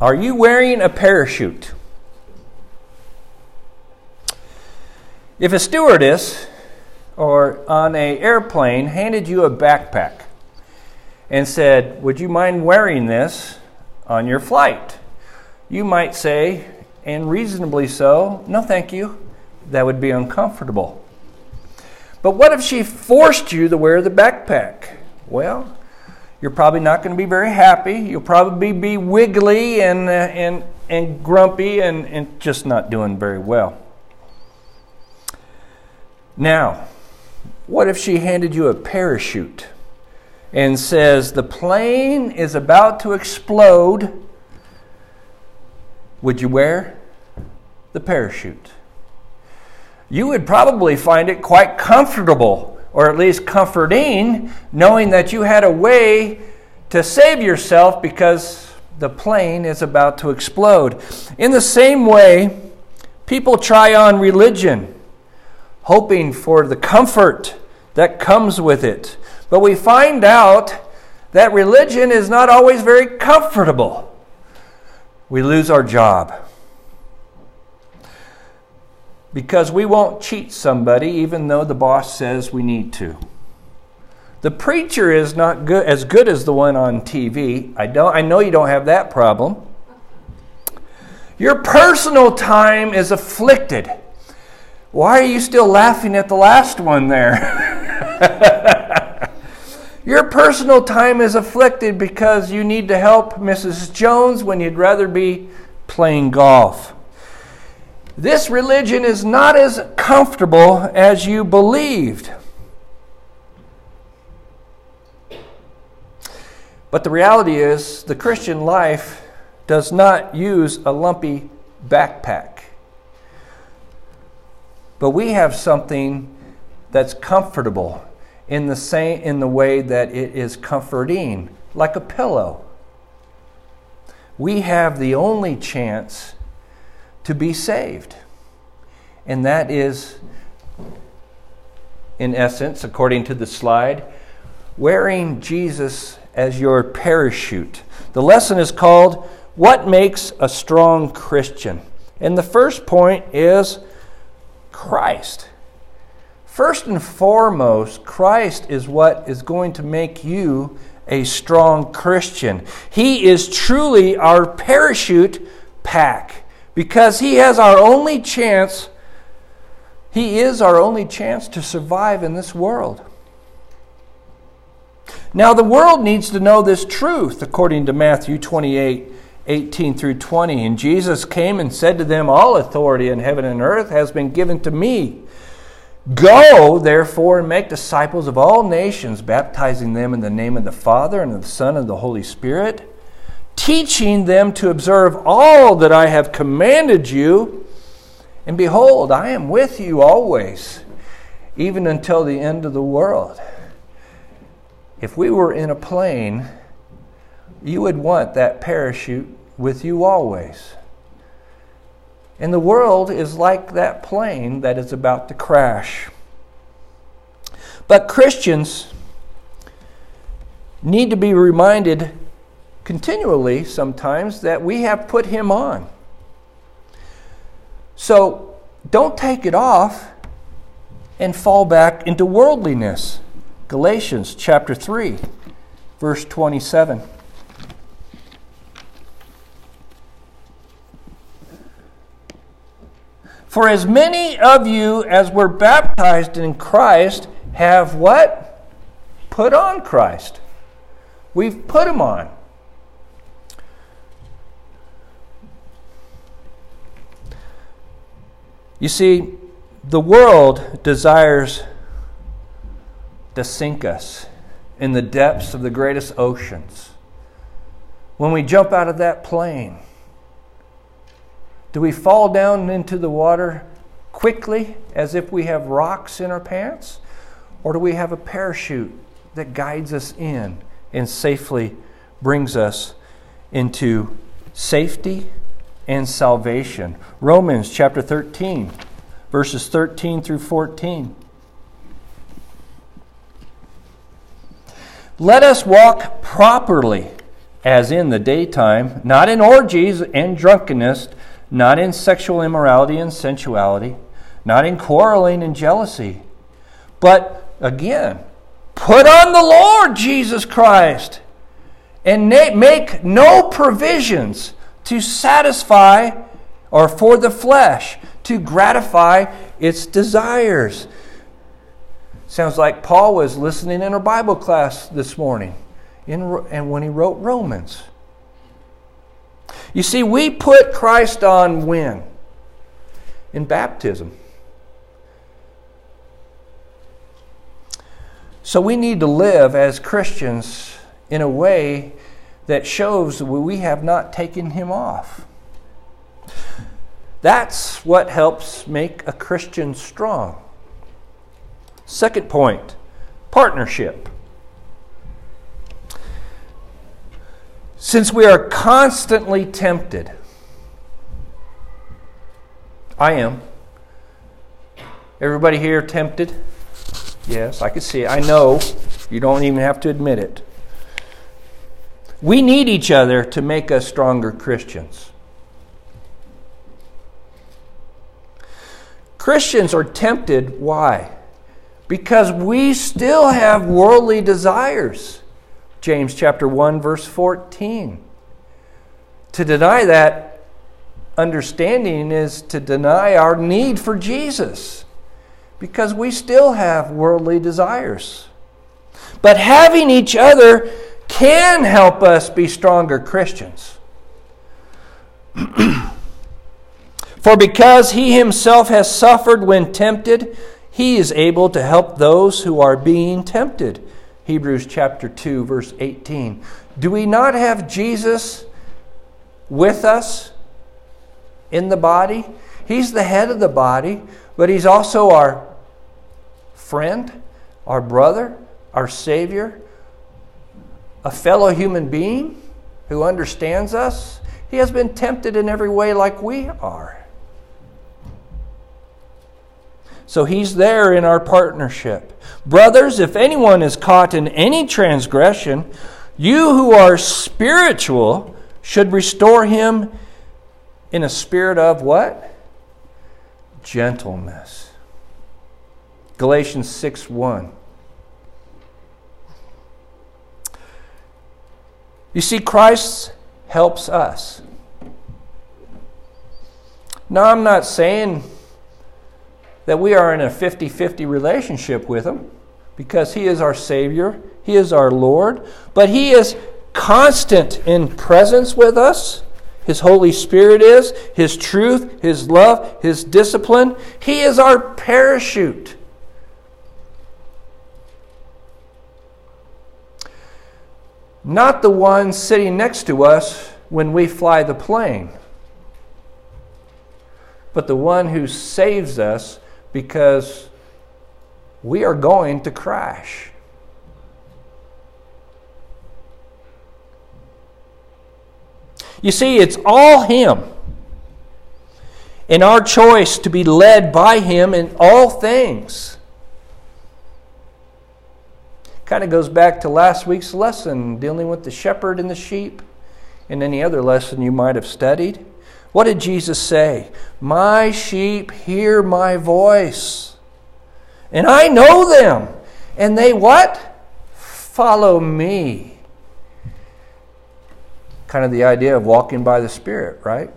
Are you wearing a parachute? If a stewardess or on a airplane handed you a backpack and said, "Would you mind wearing this on your flight?" You might say, and reasonably so, "No, thank you. That would be uncomfortable." But what if she forced you to wear the backpack? Well, you're probably not going to be very happy. You'll probably be wiggly and, uh, and, and grumpy and, and just not doing very well. Now, what if she handed you a parachute and says, The plane is about to explode? Would you wear the parachute? You would probably find it quite comfortable, or at least comforting, knowing that you had a way to save yourself because the plane is about to explode. In the same way, people try on religion hoping for the comfort that comes with it. But we find out that religion is not always very comfortable. We lose our job. Because we won't cheat somebody even though the boss says we need to. The preacher is not good as good as the one on TV. I don't I know you don't have that problem. Your personal time is afflicted. Why are you still laughing at the last one there? Your personal time is afflicted because you need to help Mrs. Jones when you'd rather be playing golf. This religion is not as comfortable as you believed. But the reality is, the Christian life does not use a lumpy backpack. But we have something that's comfortable in the same in the way that it is comforting, like a pillow. We have the only chance to be saved. And that is in essence, according to the slide, wearing Jesus as your parachute. The lesson is called What Makes a Strong Christian? And the first point is Christ. First and foremost, Christ is what is going to make you a strong Christian. He is truly our parachute pack because He has our only chance. He is our only chance to survive in this world. Now, the world needs to know this truth, according to Matthew 28 18 through 20. And Jesus came and said to them, All authority in heaven and earth has been given to me. Go, therefore, and make disciples of all nations, baptizing them in the name of the Father and of the Son and of the Holy Spirit, teaching them to observe all that I have commanded you. And behold, I am with you always, even until the end of the world. If we were in a plane, you would want that parachute with you always. And the world is like that plane that is about to crash. But Christians need to be reminded continually sometimes that we have put him on. So don't take it off and fall back into worldliness. Galatians chapter 3, verse 27. For as many of you as were baptized in Christ have what? Put on Christ. We've put him on. You see, the world desires to sink us in the depths of the greatest oceans. When we jump out of that plane, do we fall down into the water quickly as if we have rocks in our pants? Or do we have a parachute that guides us in and safely brings us into safety and salvation? Romans chapter 13, verses 13 through 14. Let us walk properly as in the daytime, not in orgies and drunkenness, not in sexual immorality and sensuality, not in quarreling and jealousy, but again, put on the Lord Jesus Christ and make no provisions to satisfy or for the flesh to gratify its desires. Sounds like Paul was listening in our Bible class this morning in, and when he wrote Romans. You see, we put Christ on when? In baptism. So we need to live as Christians in a way that shows we have not taken him off. That's what helps make a Christian strong. Second point partnership. Since we are constantly tempted, I am. Everybody here tempted? Yes, I can see it. I know. You don't even have to admit it. We need each other to make us stronger Christians. Christians are tempted. Why? Because we still have worldly desires. James chapter 1 verse 14. To deny that understanding is to deny our need for Jesus because we still have worldly desires. But having each other can help us be stronger Christians. For because he himself has suffered when tempted, he is able to help those who are being tempted. Hebrews chapter 2, verse 18. Do we not have Jesus with us in the body? He's the head of the body, but he's also our friend, our brother, our Savior, a fellow human being who understands us. He has been tempted in every way like we are. So he's there in our partnership. Brothers, if anyone is caught in any transgression, you who are spiritual should restore him in a spirit of what? Gentleness. Galatians 6 1. You see, Christ helps us. Now, I'm not saying that we are in a 50 50 relationship with Him because He is our Savior, He is our Lord, but He is constant in presence with us. His Holy Spirit is, His truth, His love, His discipline. He is our parachute. Not the one sitting next to us when we fly the plane, but the one who saves us because we are going to crash. You see, it's all Him. And our choice to be led by Him in all things. Kind of goes back to last week's lesson dealing with the shepherd and the sheep, and any other lesson you might have studied. What did Jesus say? My sheep hear my voice, and I know them, and they what? Follow me. Kind of the idea of walking by the Spirit, right?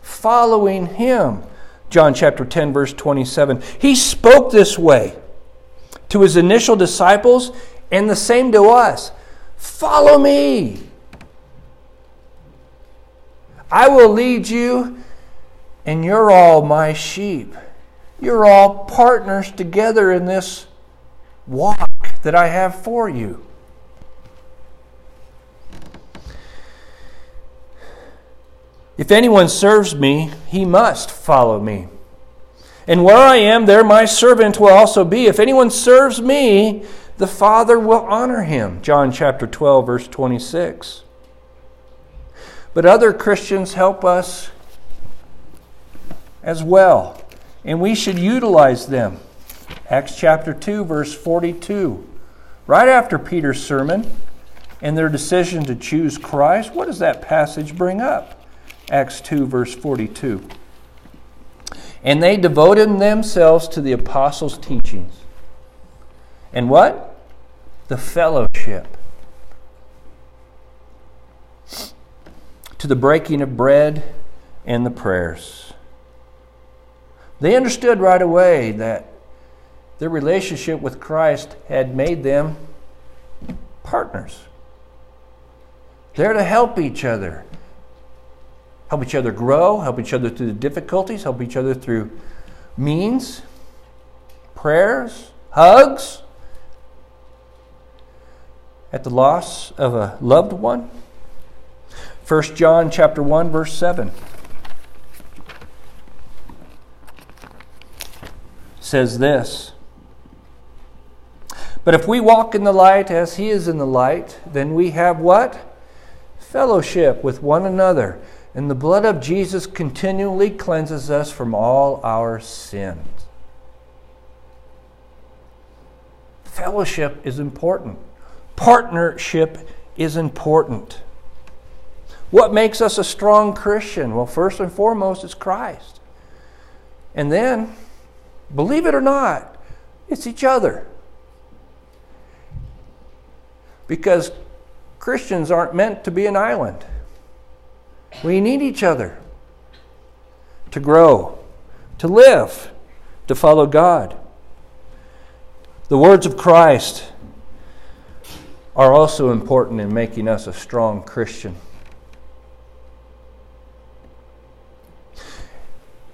Following Him. John chapter 10, verse 27. He spoke this way to His initial disciples and the same to us Follow me. I will lead you, and you're all my sheep. You're all partners together in this walk that I have for you. If anyone serves me, he must follow me. And where I am, there my servant will also be. If anyone serves me, the Father will honor him. John chapter 12, verse 26. But other Christians help us as well, and we should utilize them. Acts chapter 2, verse 42. Right after Peter's sermon, and their decision to choose Christ, what does that passage bring up? Acts 2, verse 42. And they devoted themselves to the apostles' teachings. And what? The fellowship. To the breaking of bread and the prayers. They understood right away that their relationship with Christ had made them partners. They're to help each other. Help each other grow, help each other through the difficulties, help each other through means, prayers, hugs, at the loss of a loved one. 1 John chapter 1 verse 7 says this But if we walk in the light as he is in the light, then we have what? Fellowship with one another. And the blood of Jesus continually cleanses us from all our sins. Fellowship is important. Partnership is important. What makes us a strong Christian? Well, first and foremost, it's Christ. And then, believe it or not, it's each other. Because Christians aren't meant to be an island. We need each other to grow, to live, to follow God. The words of Christ are also important in making us a strong Christian.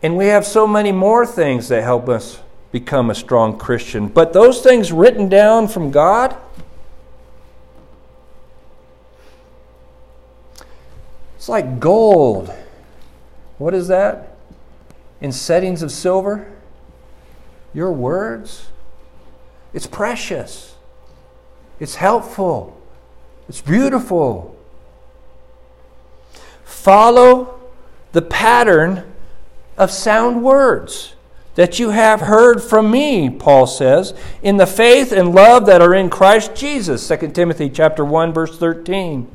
And we have so many more things that help us become a strong Christian. But those things written down from God, It's like gold. What is that? In settings of silver? Your words? It's precious. It's helpful. It's beautiful. Follow the pattern of sound words that you have heard from me, Paul says, in the faith and love that are in Christ Jesus. 2 Timothy chapter 1 verse 13.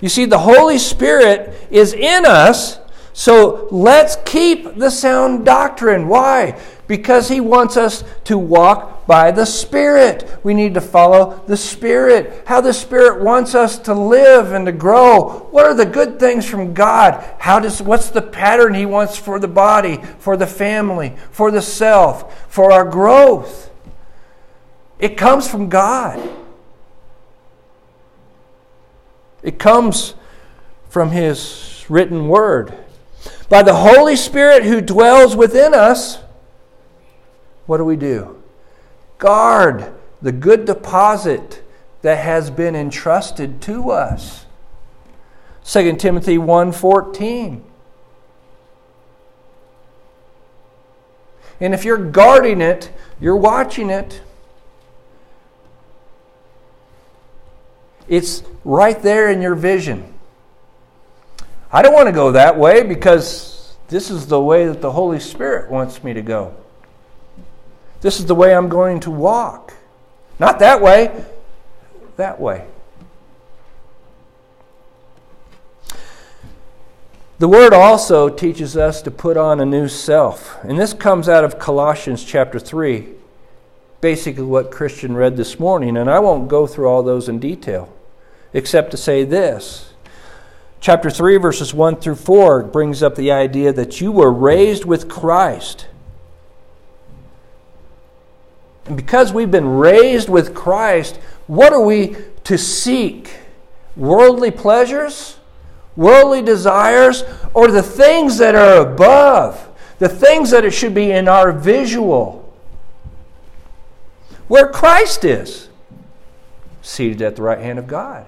You see, the Holy Spirit is in us, so let's keep the sound doctrine. Why? Because He wants us to walk by the Spirit. We need to follow the Spirit. How the Spirit wants us to live and to grow. What are the good things from God? How does what's the pattern He wants for the body, for the family, for the self, for our growth? It comes from God. It comes from His written word. By the Holy Spirit who dwells within us, what do we do? Guard the good deposit that has been entrusted to us. 2 Timothy 1:14 And if you're guarding it, you're watching it. It's right there in your vision. I don't want to go that way because this is the way that the Holy Spirit wants me to go. This is the way I'm going to walk. Not that way, that way. The word also teaches us to put on a new self. And this comes out of Colossians chapter 3, basically what Christian read this morning. And I won't go through all those in detail except to say this. Chapter 3, verses 1 through 4 brings up the idea that you were raised with Christ. And because we've been raised with Christ, what are we to seek? Worldly pleasures? Worldly desires? Or the things that are above? The things that it should be in our visual? Where Christ is, seated at the right hand of God.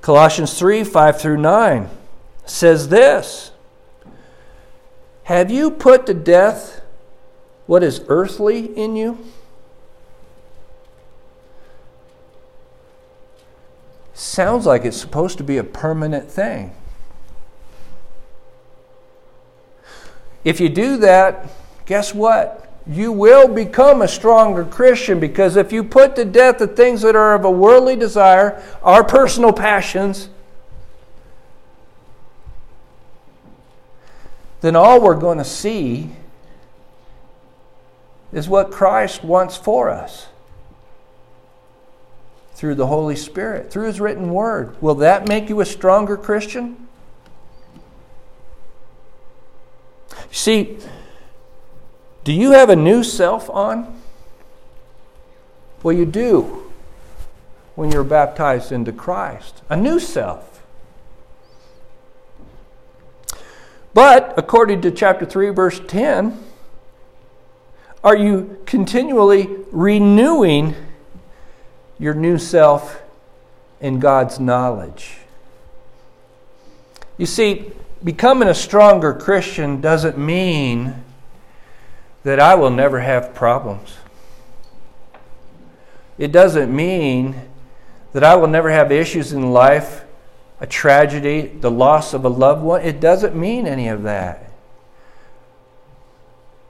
Colossians 3 5 through 9 says this Have you put to death what is earthly in you? Sounds like it's supposed to be a permanent thing. If you do that, guess what? You will become a stronger Christian because if you put to death the things that are of a worldly desire, our personal passions, then all we're going to see is what Christ wants for us through the Holy Spirit, through His written word. Will that make you a stronger Christian? See, do you have a new self on? Well, you do when you're baptized into Christ. A new self. But, according to chapter 3, verse 10, are you continually renewing your new self in God's knowledge? You see, becoming a stronger Christian doesn't mean that I will never have problems. It doesn't mean that I will never have issues in life, a tragedy, the loss of a loved one. It doesn't mean any of that.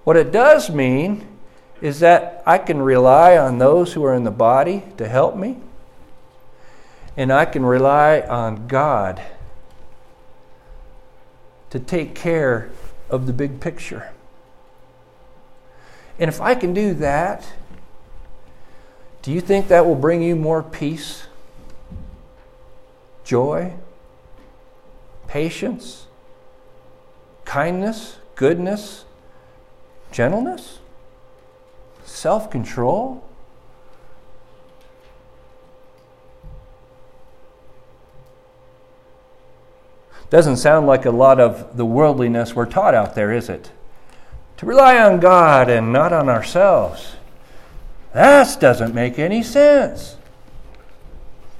What it does mean is that I can rely on those who are in the body to help me, and I can rely on God to take care of the big picture. And if I can do that, do you think that will bring you more peace, joy, patience, kindness, goodness, gentleness, self control? Doesn't sound like a lot of the worldliness we're taught out there, is it? To rely on God and not on ourselves. That doesn't make any sense.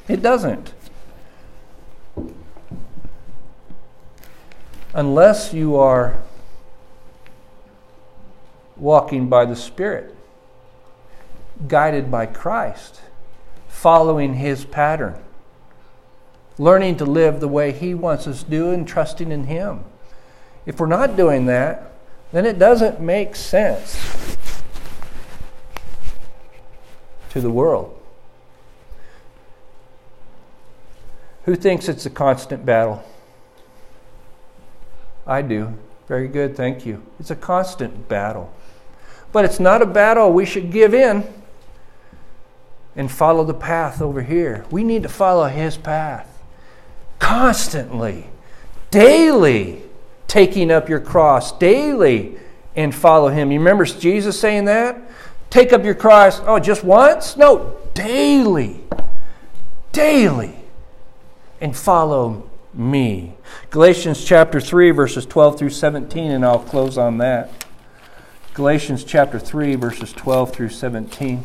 It doesn't. Unless you are walking by the Spirit, guided by Christ, following His pattern learning to live the way He wants us to do and trusting in Him. If we're not doing that, then it doesn't make sense to the world. Who thinks it's a constant battle? I do. Very good, thank you. It's a constant battle. But it's not a battle we should give in and follow the path over here. We need to follow His path constantly, daily taking up your cross, daily and follow him. You remember Jesus saying that? Take up your cross, oh, just once? No, daily. Daily. And follow me. Galatians chapter 3, verses 12 through 17, and I'll close on that. Galatians chapter 3, verses 12 through 17.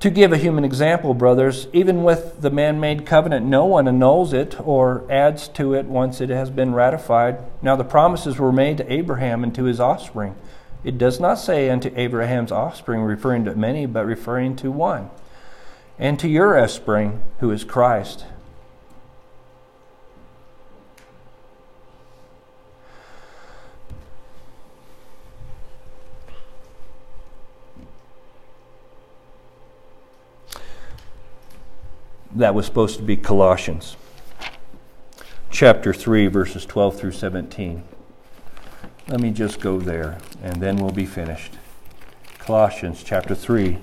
To give a human example, brothers, even with the man made covenant, no one annuls it or adds to it once it has been ratified. Now, the promises were made to Abraham and to his offspring. It does not say unto Abraham's offspring, referring to many, but referring to one, and to your offspring, who is Christ. That was supposed to be Colossians chapter 3, verses 12 through 17. Let me just go there, and then we'll be finished. Colossians chapter 3,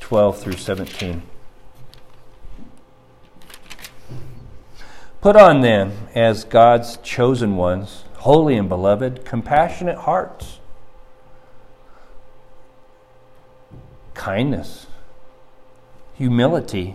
12 through 17. Put on then, as God's chosen ones, holy and beloved, compassionate hearts kindness, humility,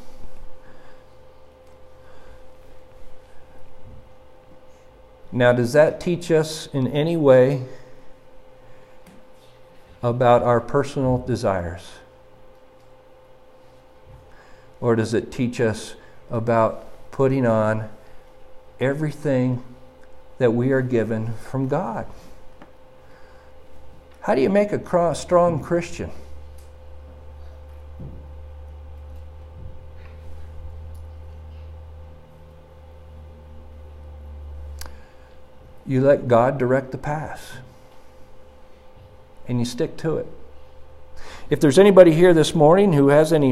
Now, does that teach us in any way about our personal desires? Or does it teach us about putting on everything that we are given from God? How do you make a strong Christian? You let God direct the path and you stick to it. If there's anybody here this morning who has any